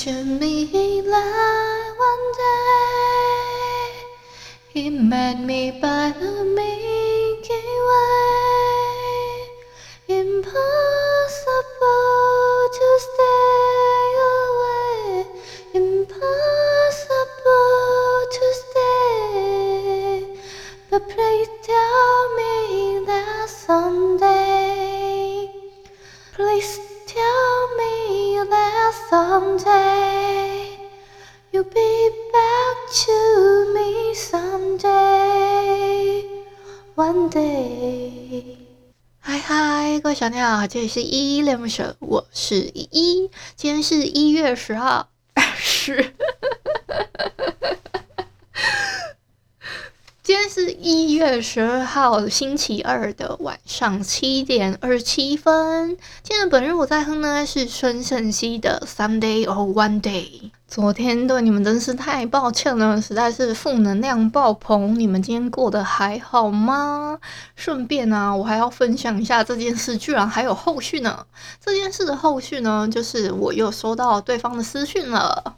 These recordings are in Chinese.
To me that one day he met me by the Milky Way. Impossible to stay away, impossible to stay. But please tell me that someday, please. Tell me that someday one day. 嗨嗨，各位小鸟，这里是依依恋不舍，我是依依。今天是一月十号，是。今天是一月十二号星期二的晚上七点二十七分。今天的本日我在哼呢是孙盛希的《Someday or One Day》。昨天对你们真是太抱歉了，实在是负能量爆棚。你们今天过得还好吗？顺便、啊，我还要分享一下这件事，居然还有后续呢。这件事的后续呢，就是我又收到对方的私讯了。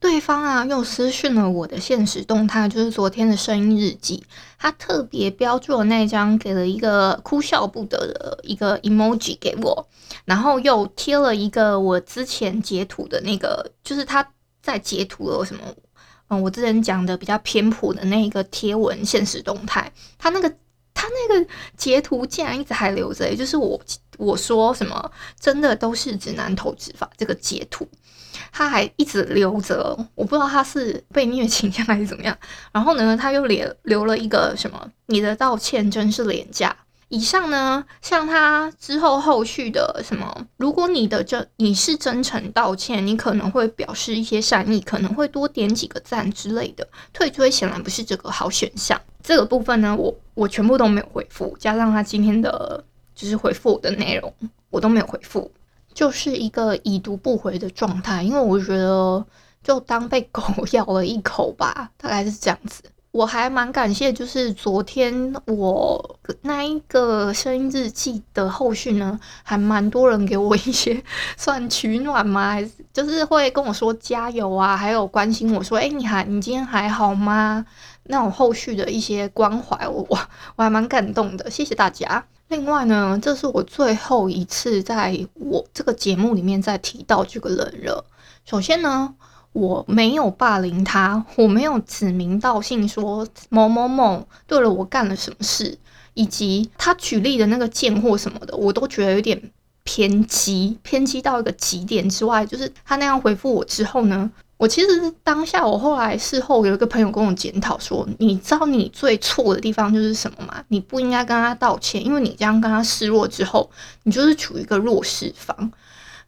对方啊，又私讯了我的现实动态，就是昨天的声音日记。他特别标注了那张，给了一个哭笑不得的一个 emoji 给我，然后又贴了一个我之前截图的那个，就是他在截图了什么？嗯，我之前讲的比较偏颇的那一个贴文现实动态，他那个他那个截图竟然一直还留着，也就是我我说什么，真的都是指南投资法这个截图。他还一直留着，我不知道他是被虐倾向还是怎么样。然后呢，他又留留了一个什么？你的道歉真是廉价。以上呢，像他之后后续的什么？如果你的真你是真诚道歉，你可能会表示一些善意，可能会多点几个赞之类的。退追显然不是这个好选项。这个部分呢，我我全部都没有回复，加上他今天的就是回复我的内容，我都没有回复。就是一个已读不回的状态，因为我觉得就当被狗 咬了一口吧，大概是这样子。我还蛮感谢，就是昨天我那一个声音日记的后续呢，还蛮多人给我一些 算取暖嘛，还是就是会跟我说加油啊，还有关心我说，哎，你还你今天还好吗？那种后续的一些关怀，我我还蛮感动的，谢谢大家。另外呢，这是我最后一次在我这个节目里面再提到这个人了。首先呢，我没有霸凌他，我没有指名道姓说某某某对了我干了什么事，以及他举例的那个贱货什么的，我都觉得有点偏激，偏激到一个极点之外，就是他那样回复我之后呢。我其实当下，我后来事后有一个朋友跟我检讨说：“你知道你最错的地方就是什么吗？你不应该跟他道歉，因为你这样跟他示弱之后，你就是处于一个弱势方。”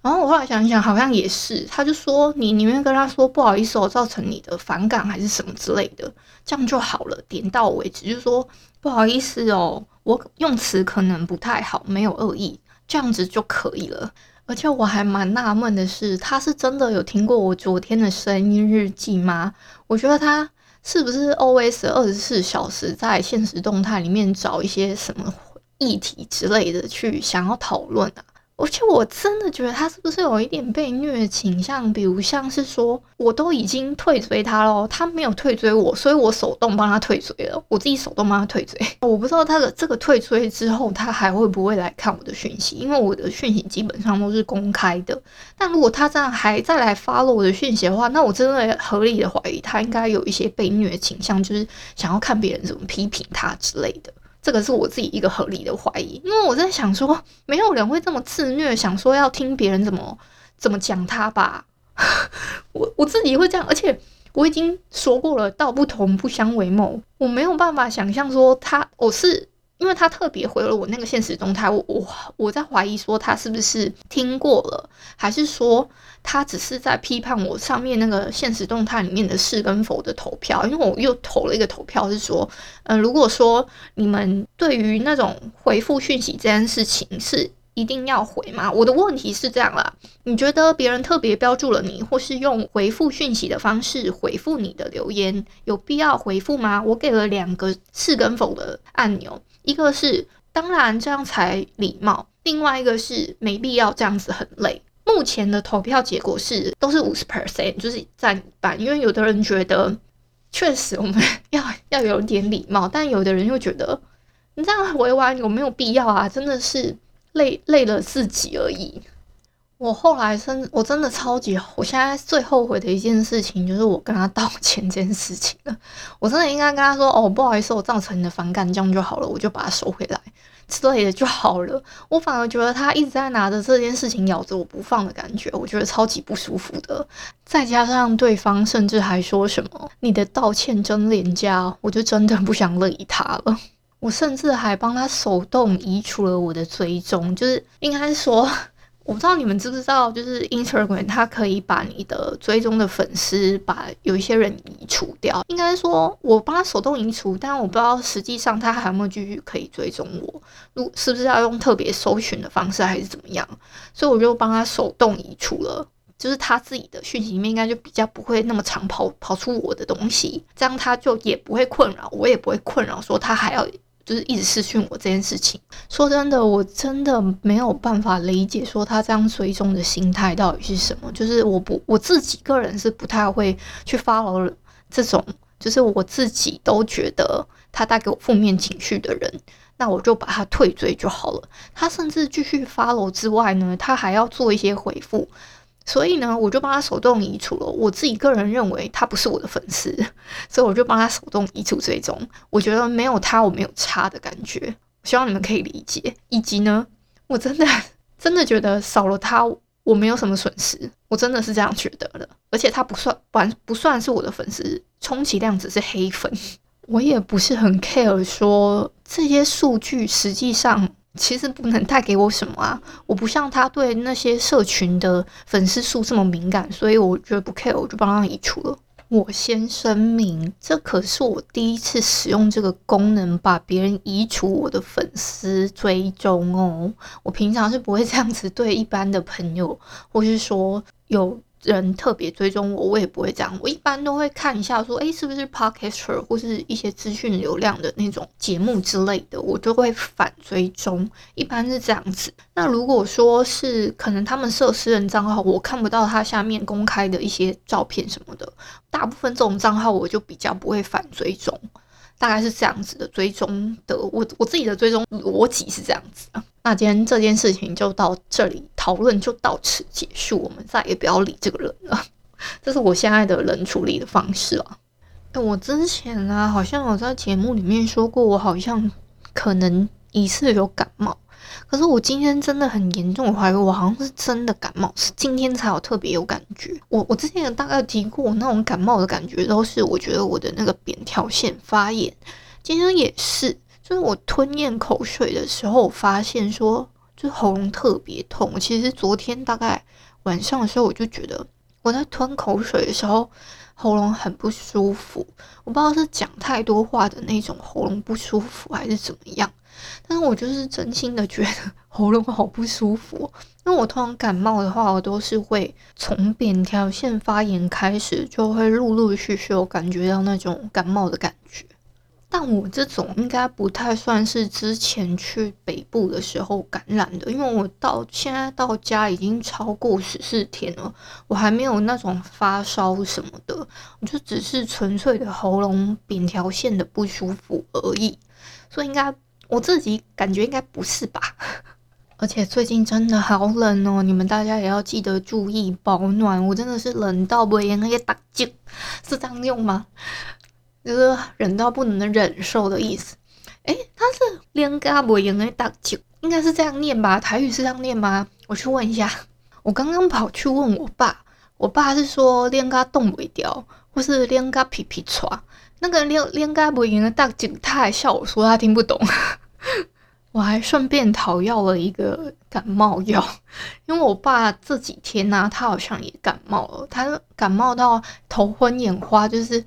然后我后来想一想，好像也是。他就说：“你宁愿跟他说不好意思，我造成你的反感还是什么之类的，这样就好了，点到为止。就是说不好意思哦，我用词可能不太好，没有恶意，这样子就可以了。”而且我还蛮纳闷的是，他是真的有听过我昨天的声音日记吗？我觉得他是不是 always 二十四小时在现实动态里面找一些什么议题之类的去想要讨论啊？而且我真的觉得他是不是有一点被虐倾向？比如像是说，我都已经退追他了，他没有退追我，所以我手动帮他退追了，我自己手动帮他退追。我不知道他的这个退追之后，他还会不会来看我的讯息？因为我的讯息基本上都是公开的。但如果他这样还再来发了我的讯息的话，那我真的合理的怀疑他应该有一些被虐倾向，就是想要看别人怎么批评他之类的。这个是我自己一个合理的怀疑，因为我在想说，没有人会这么自虐，想说要听别人怎么怎么讲他吧。我我自己会这样，而且我已经说过了，道不同不相为谋。我没有办法想象说他，我是因为他特别回了我那个限时动态，我我我在怀疑说他是不是听过了，还是说他只是在批判我上面那个限时动态里面的是跟否的投票？因为我又投了一个投票，是说，嗯、如果说你们对于那种回复讯息这件事情是。一定要回吗？我的问题是这样啦，你觉得别人特别标注了你，或是用回复讯息的方式回复你的留言，有必要回复吗？我给了两个是跟否的按钮，一个是当然这样才礼貌，另外一个是没必要这样子很累。目前的投票结果是都是五十 percent，就是占一半，因为有的人觉得确实我们 要要有点礼貌，但有的人又觉得你这样委婉有没有必要啊？真的是。累累了自己而已。我后来真我真的超级，我现在最后悔的一件事情就是我跟他道歉这件事情了。我真的应该跟他说：“哦，不好意思，我造成你的反感，这样就好了，我就把它收回来之类的就好了。”我反而觉得他一直在拿着这件事情咬着我不放的感觉，我觉得超级不舒服的。再加上对方甚至还说什么“你的道歉真廉价”，我就真的不想理他了。我甚至还帮他手动移除了我的追踪，就是应该说，我不知道你们知不知道，就是 Instagram 它可以把你的追踪的粉丝把有一些人移除掉。应该说，我帮他手动移除，但我不知道实际上他还有没有继续可以追踪我，如是不是要用特别搜寻的方式还是怎么样？所以我就帮他手动移除了，就是他自己的讯息里面应该就比较不会那么常跑跑出我的东西，这样他就也不会困扰，我也不会困扰，说他还要。就是一直私讯我这件事情，说真的，我真的没有办法理解说他这样追踪的心态到底是什么。就是我不我自己个人是不太会去 follow 这种，就是我自己都觉得他带给我负面情绪的人，那我就把他退追就好了。他甚至继续 follow 之外呢，他还要做一些回复。所以呢，我就帮他手动移除了。我自己个人认为他不是我的粉丝，所以我就帮他手动移除追踪。我觉得没有他，我没有差的感觉。希望你们可以理解。以及呢，我真的 真的觉得少了他，我没有什么损失。我真的是这样觉得的。而且他不算完不算是我的粉丝，充其量只是黑粉。我也不是很 care 说这些数据实际上。其实不能带给我什么啊！我不像他对那些社群的粉丝数这么敏感，所以我觉得不 care，我就帮他移除了。我先声明，这可是我第一次使用这个功能，把别人移除我的粉丝追踪哦。我平常是不会这样子对一般的朋友，或是说有。人特别追踪我，我也不会这样。我一般都会看一下，说，诶，是不是 Podcaster 或是一些资讯流量的那种节目之类的，我就会反追踪。一般是这样子。那如果说是可能他们设私人账号，我看不到他下面公开的一些照片什么的，大部分这种账号我就比较不会反追踪。大概是这样子的追踪的，我我自己的追踪逻辑是这样子啊。那今天这件事情就到这里，讨论就到此结束，我们再也不要理这个人了。这是我现在的人处理的方式啊。我之前啊，好像有在节目里面说过，我好像可能疑似有感冒。可是我今天真的很严重，我怀疑我好像是真的感冒，是今天才有特别有感觉。我我之前有大概提过，那种感冒的感觉都是我觉得我的那个扁条腺发炎，今天也是，就是我吞咽口水的时候，我发现说就喉咙特别痛。其实昨天大概晚上的时候，我就觉得我在吞口水的时候喉咙很不舒服，我不知道是讲太多话的那种喉咙不舒服，还是怎么样。但是我就是真心的觉得喉咙好不舒服，因为我通常感冒的话，我都是会从扁桃腺发炎开始，就会陆陆续续有感觉到那种感冒的感觉。但我这种应该不太算是之前去北部的时候感染的，因为我到现在到家已经超过十四天了，我还没有那种发烧什么的，我就只是纯粹的喉咙扁条线的不舒服而已，所以应该。我自己感觉应该不是吧，而且最近真的好冷哦，你们大家也要记得注意保暖。我真的是冷到不能那个打击，是这样用吗？就是忍到不能忍受的意思。诶，他是连嘎不赢的打击，应该是这样念吧？台语是这样念吗？我去问一下。我刚刚跑去问我爸，我爸是说连嘎冻不掉，或是连嘎皮皮唰。那个连连嘎不赢的大警，他还笑我说他听不懂。我还顺便讨要了一个感冒药，因为我爸这几天呢、他好像也感冒了，他感冒到头昏眼花，就是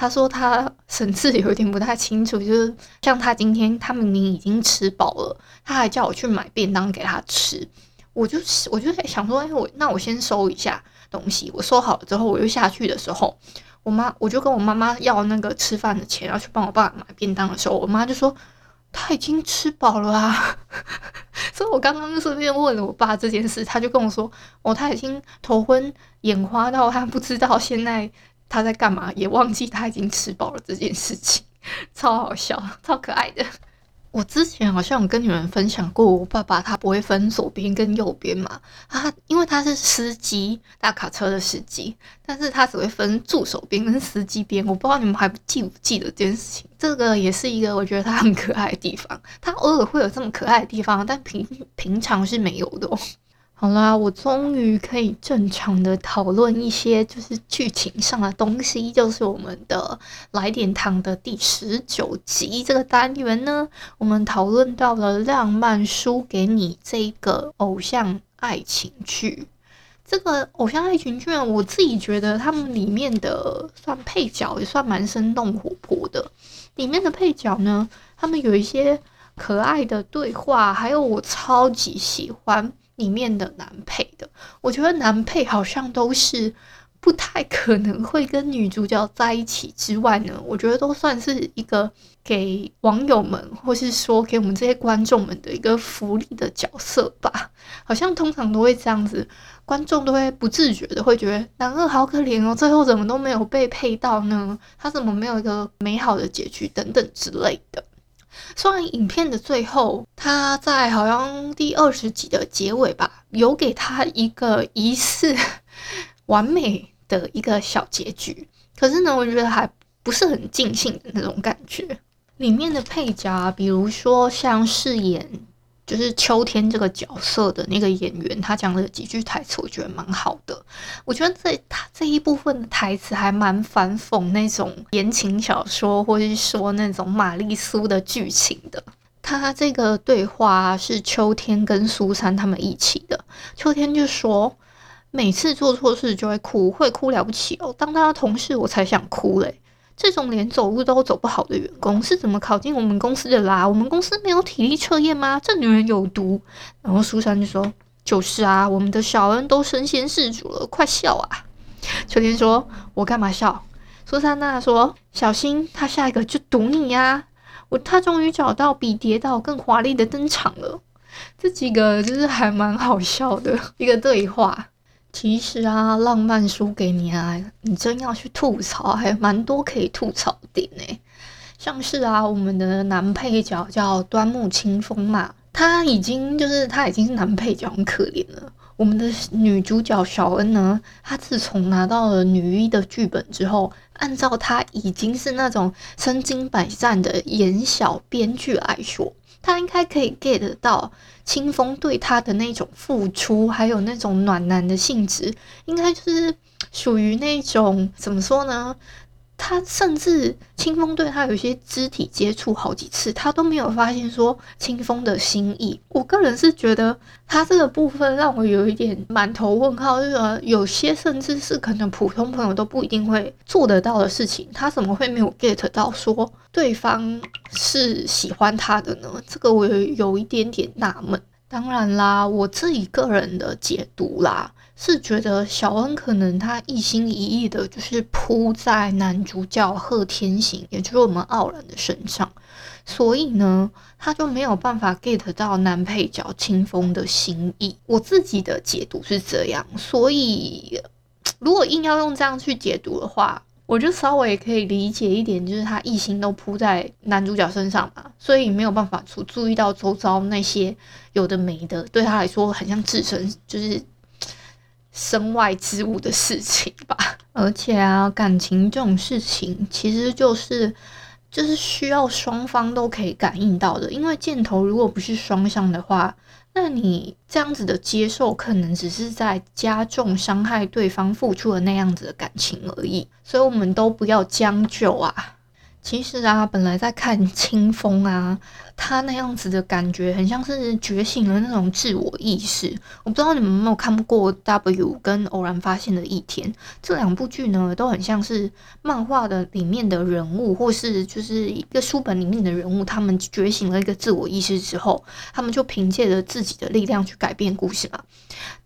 他说他神志有点不太清楚，就是像他今天他明明已经吃饱了，他还叫我去买便当给他吃，我就是我就在想说，哎，我那我先收一下东西，我收好了之后，我又下去的时候，我妈我就跟我妈妈要那个吃饭的钱，要去帮我爸买便当的时候，我妈就说。他已经吃饱了啊，所以我刚刚就顺便问了我爸这件事，他就跟我说：“哦，他已经头昏眼花到他不知道现在他在干嘛，也忘记他已经吃饱了这件事情，超好笑，超可爱的。”我之前好像有跟你们分享过，我爸爸他不会分左边跟右边嘛，他因为他是司机，大卡车的司机，但是他只会分助手边跟司机边。我不知道你们还记不记得这件事情？这个也是一个我觉得他很可爱的地方，他偶尔会有这么可爱的地方，但平平常是没有的哦。好啦，我终于可以正常的讨论一些就是剧情上的东西，就是我们的来点糖的第十九集这个单元呢，我们讨论到了《浪漫输给你》这个偶像爱情剧。这个偶像爱情剧，我自己觉得他们里面的算配角也算蛮生动活泼的。里面的配角呢，他们有一些可爱的对话，还有我超级喜欢。里面的男配的，我觉得男配好像都是不太可能会跟女主角在一起之外呢，我觉得都算是一个给网友们或是说给我们这些观众们的一个福利的角色吧。好像通常都会这样子，观众都会不自觉的会觉得男二好可怜哦，最后怎么都没有被配到呢？他怎么没有一个美好的结局等等之类的。虽然影片的最后，他在好像第二十集的结尾吧，有给他一个疑似 完美的一个小结局，可是呢，我觉得还不是很尽兴的那种感觉。里面的配角，比如说像饰演。就是秋天这个角色的那个演员，他讲了几句台词，我觉得蛮好的。我觉得这他这一部分的台词还蛮反讽那种言情小说，或是说那种玛丽苏的剧情的。他这个对话是秋天跟苏珊他们一起的。秋天就说，每次做错事就会哭，会哭了不起哦。当他的同事，我才想哭嘞。这种连走路都走不好的员工是怎么考进我们公司的啦？我们公司没有体力测验吗？这女人有毒。然后苏珊就说：“就是啊，我们的小恩都身先士卒了，快笑啊！”秋天说：“我干嘛笑？”苏珊娜说：“小心，他下一个就毒你呀！”我他终于找到比跌倒更华丽的登场了。这几个就是还蛮好笑的一个对话。其实啊，浪漫输给你啊，你真要去吐槽，还蛮多可以吐槽点呢。像是啊，我们的男配角叫端木清风嘛，他已经就是他已经是男配角，很可怜了。我们的女主角小恩呢，她自从拿到了女一的剧本之后，按照她已经是那种身经百战的演小编剧来说。他应该可以 get 到清风对他的那种付出，还有那种暖男的性质，应该就是属于那种怎么说呢？他甚至清风对他有一些肢体接触好几次，他都没有发现说清风的心意。我个人是觉得他这个部分让我有一点满头问号，就是有些甚至是可能普通朋友都不一定会做得到的事情，他怎么会没有 get 到说对方是喜欢他的呢？这个我有有一点点纳闷。当然啦，我自己个人的解读啦。是觉得小恩可能他一心一意的，就是扑在男主角贺天行，也就是我们傲然的身上，所以呢，他就没有办法 get 到男配角清风的心意。我自己的解读是这样，所以如果硬要用这样去解读的话，我就稍微可以理解一点，就是他一心都扑在男主角身上嘛，所以没有办法注注意到周遭那些有的没的，对他来说很像置身就是。身外之物的事情吧，而且啊，感情这种事情其实就是就是需要双方都可以感应到的，因为箭头如果不是双向的话，那你这样子的接受可能只是在加重伤害对方付出的那样子的感情而已，所以我们都不要将就啊。其实啊，本来在看清风啊，他那样子的感觉，很像是觉醒了那种自我意识。我不知道你们有没有看过《W》跟《偶然发现的一天》这两部剧呢，都很像是漫画的里面的人物，或是就是一个书本里面的人物，他们觉醒了一个自我意识之后，他们就凭借着自己的力量去改变故事嘛。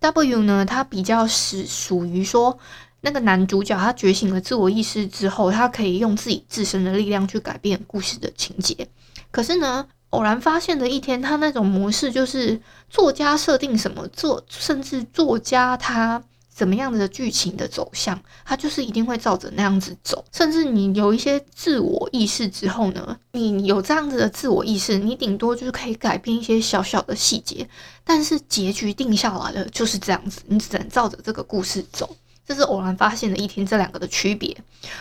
W 呢，它比较是属于说。那个男主角他觉醒了自我意识之后，他可以用自己自身的力量去改变故事的情节。可是呢，偶然发现的一天，他那种模式就是作家设定什么作，甚至作家他怎么样的剧情的走向，他就是一定会照着那样子走。甚至你有一些自我意识之后呢，你有这样子的自我意识，你顶多就是可以改变一些小小的细节，但是结局定下来了就是这样子，你只能照着这个故事走。这是偶然发现的一天，这两个的区别。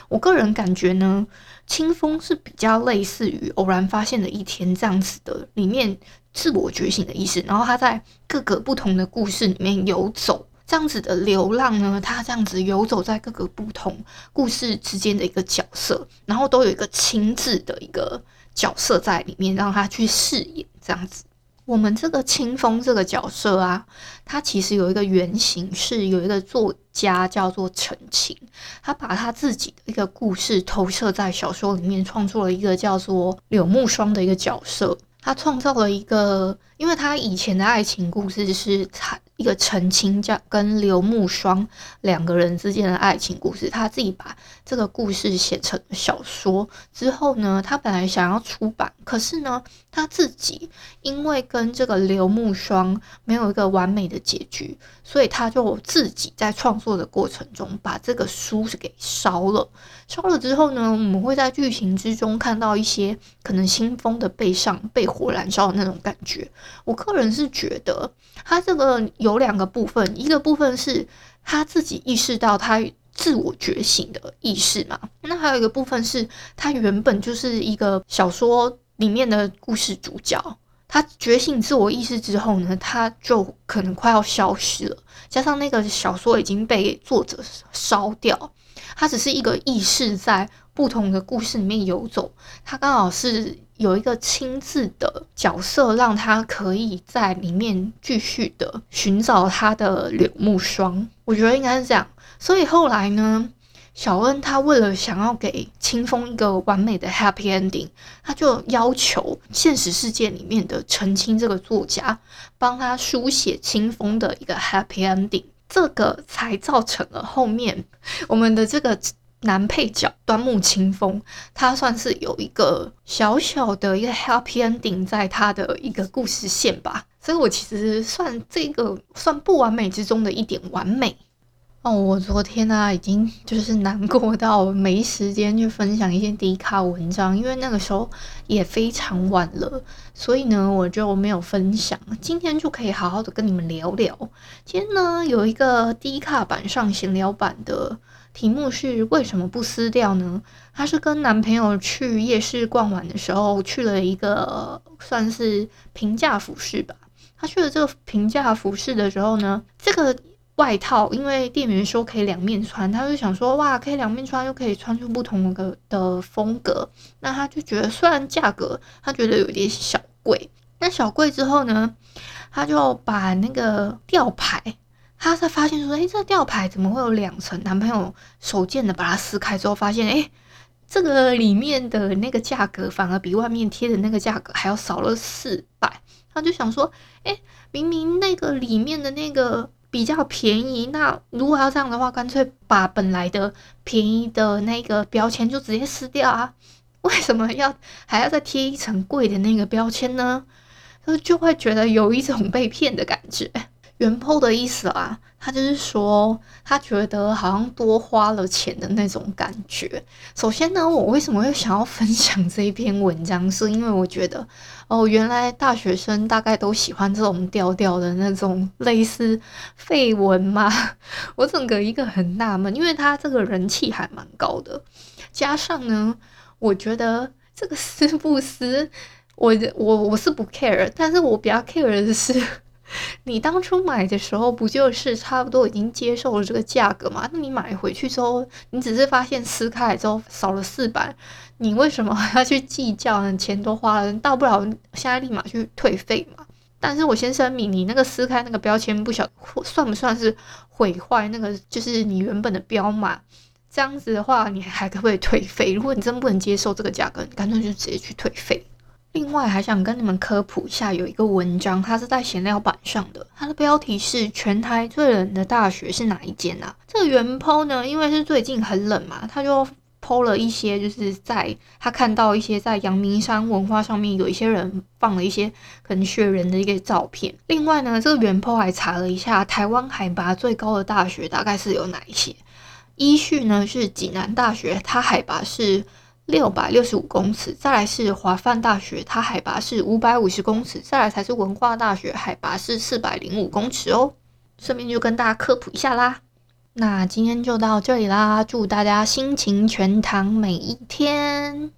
我个人感觉呢，清风是比较类似于偶然发现的一天这样子的，里面自我觉醒的意识，然后他在各个不同的故事里面游走，这样子的流浪呢，他这样子游走在各个不同故事之间的一个角色，然后都有一个亲自的一个角色在里面，让他去饰演这样子。我们这个清风这个角色啊，他其实有一个原型，是有一个作家叫做陈情，他把他自己的一个故事投射在小说里面，创作了一个叫做柳木霜的一个角色。他创造了一个，因为他以前的爱情故事是惨。一个澄清叫跟刘木霜两个人之间的爱情故事，他自己把这个故事写成小说。之后呢，他本来想要出版，可是呢，他自己因为跟这个刘木霜没有一个完美的结局，所以他就自己在创作的过程中把这个书是给烧了。烧了之后呢，我们会在剧情之中看到一些可能新风的背上被火燃烧的那种感觉。我个人是觉得他这个。有两个部分，一个部分是他自己意识到他自我觉醒的意识嘛，那还有一个部分是他原本就是一个小说里面的故事主角，他觉醒自我意识之后呢，他就可能快要消失了，加上那个小说已经被作者烧掉，他只是一个意识在不同的故事里面游走，他刚好是。有一个亲自的角色，让他可以在里面继续的寻找他的柳木霜。我觉得应该是这样。所以后来呢，小恩他为了想要给清风一个完美的 happy ending，他就要求现实世界里面的澄清这个作家帮他书写清风的一个 happy ending，这个才造成了后面 我们的这个。男配角端木清风，他算是有一个小小的一个 happy ending 在他的一个故事线吧，所以我其实算这个算不完美之中的一点完美哦。我昨天呢、啊、已经 就是难过到没时间去分享一些低卡文章，因为那个时候也非常晚了，所以呢我就没有分享。今天就可以好好的跟你们聊聊。今天呢有一个低卡版上闲聊版的。题目是为什么不撕掉呢？她是跟男朋友去夜市逛完的时候，去了一个算是平价服饰吧。她去了这个平价服饰的时候呢，这个外套因为店员说可以两面穿，他就想说哇，可以两面穿，又可以穿出不同的的风格。那他就觉得虽然价格他觉得有点小贵，那小贵之后呢，他就把那个吊牌。他才发现说：“诶，这吊牌怎么会有两层？”男朋友手贱的把它撕开之后，发现：“诶，这个里面的那个价格反而比外面贴的那个价格还要少了四百。”他就想说：“诶，明明那个里面的那个比较便宜，那如果要这样的话，干脆把本来的便宜的那个标签就直接撕掉啊！为什么要还要再贴一层贵的那个标签呢？”就就会觉得有一种被骗的感觉。原 po 的意思啊，他就是说，他觉得好像多花了钱的那种感觉。首先呢，我为什么会想要分享这一篇文章，是因为我觉得，哦，原来大学生大概都喜欢这种调调的那种类似废文嘛。我整个一个很纳闷，因为他这个人气还蛮高的，加上呢，我觉得这个 是不撕，我我我是不 care，但是我比较 care 的是。你当初买的时候不就是差不多已经接受了这个价格吗？那你买回去之后，你只是发现撕开之后少了四百，你为什么还要去计较呢？钱都花了，到不了现在立马去退费嘛。但是我先声明，你那个撕开那个标签不晓算不算是毁坏那个，就是你原本的标码。这样子的话，你还可不可以退费？如果你真不能接受这个价格，你干脆就直接去退费。另外，还想跟你们科普一下，有一个文章，它是在闲聊版上的，它的标题是“全台最冷的大学是哪一间啊？”这个原 po 呢，因为是最近很冷嘛，他就 po 了一些，就是在他看到一些在阳明山文化上面有一些人放了一些可能雪人的一个照片。另外呢，这个原 po 还查了一下台湾海拔最高的大学大概是有哪一些。依序呢是济南大学，它海拔是六百六十五公尺；再来是华梵大学，它海拔是五百五十公尺；再来才是文化大学，海拔是四百零五公尺哦。顺便就跟大家科普一下啦。那今天就到这里啦，祝大家心情全唐每一天。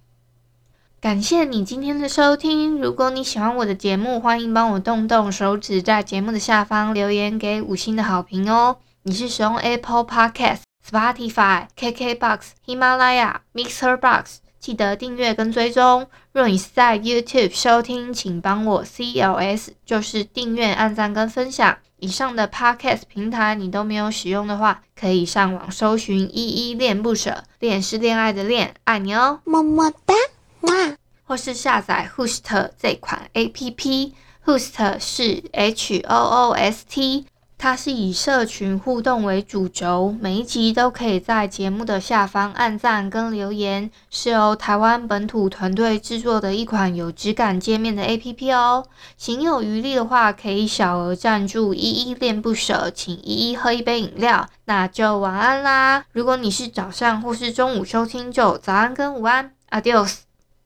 感谢你今天的收听。如果你喜欢我的节目，欢迎帮我动动手指，在节目的下方留言给五星的好评哦。你是使用 Apple Podcast？Spotify、KKBox、喜马拉雅、Mixer Box，记得订阅跟追踪。若你是在 YouTube 收听，请帮我 CLS，就是订阅、按赞跟分享。以上的 Podcast 平台你都没有使用的话，可以上网搜寻“依依恋不舍”，恋是恋爱的恋，爱你哦，么么哒，哇！或是下载 Host 这款 APP，Host 是 H O O S T。它是以社群互动为主轴，每一集都可以在节目的下方按赞跟留言，是由台湾本土团队制作的一款有质感界面的 APP 哦。行有余力的话，可以小额赞助依依恋不舍，请依依喝一杯饮料。那就晚安啦！如果你是早上或是中午收听，就早安跟午安，Adios。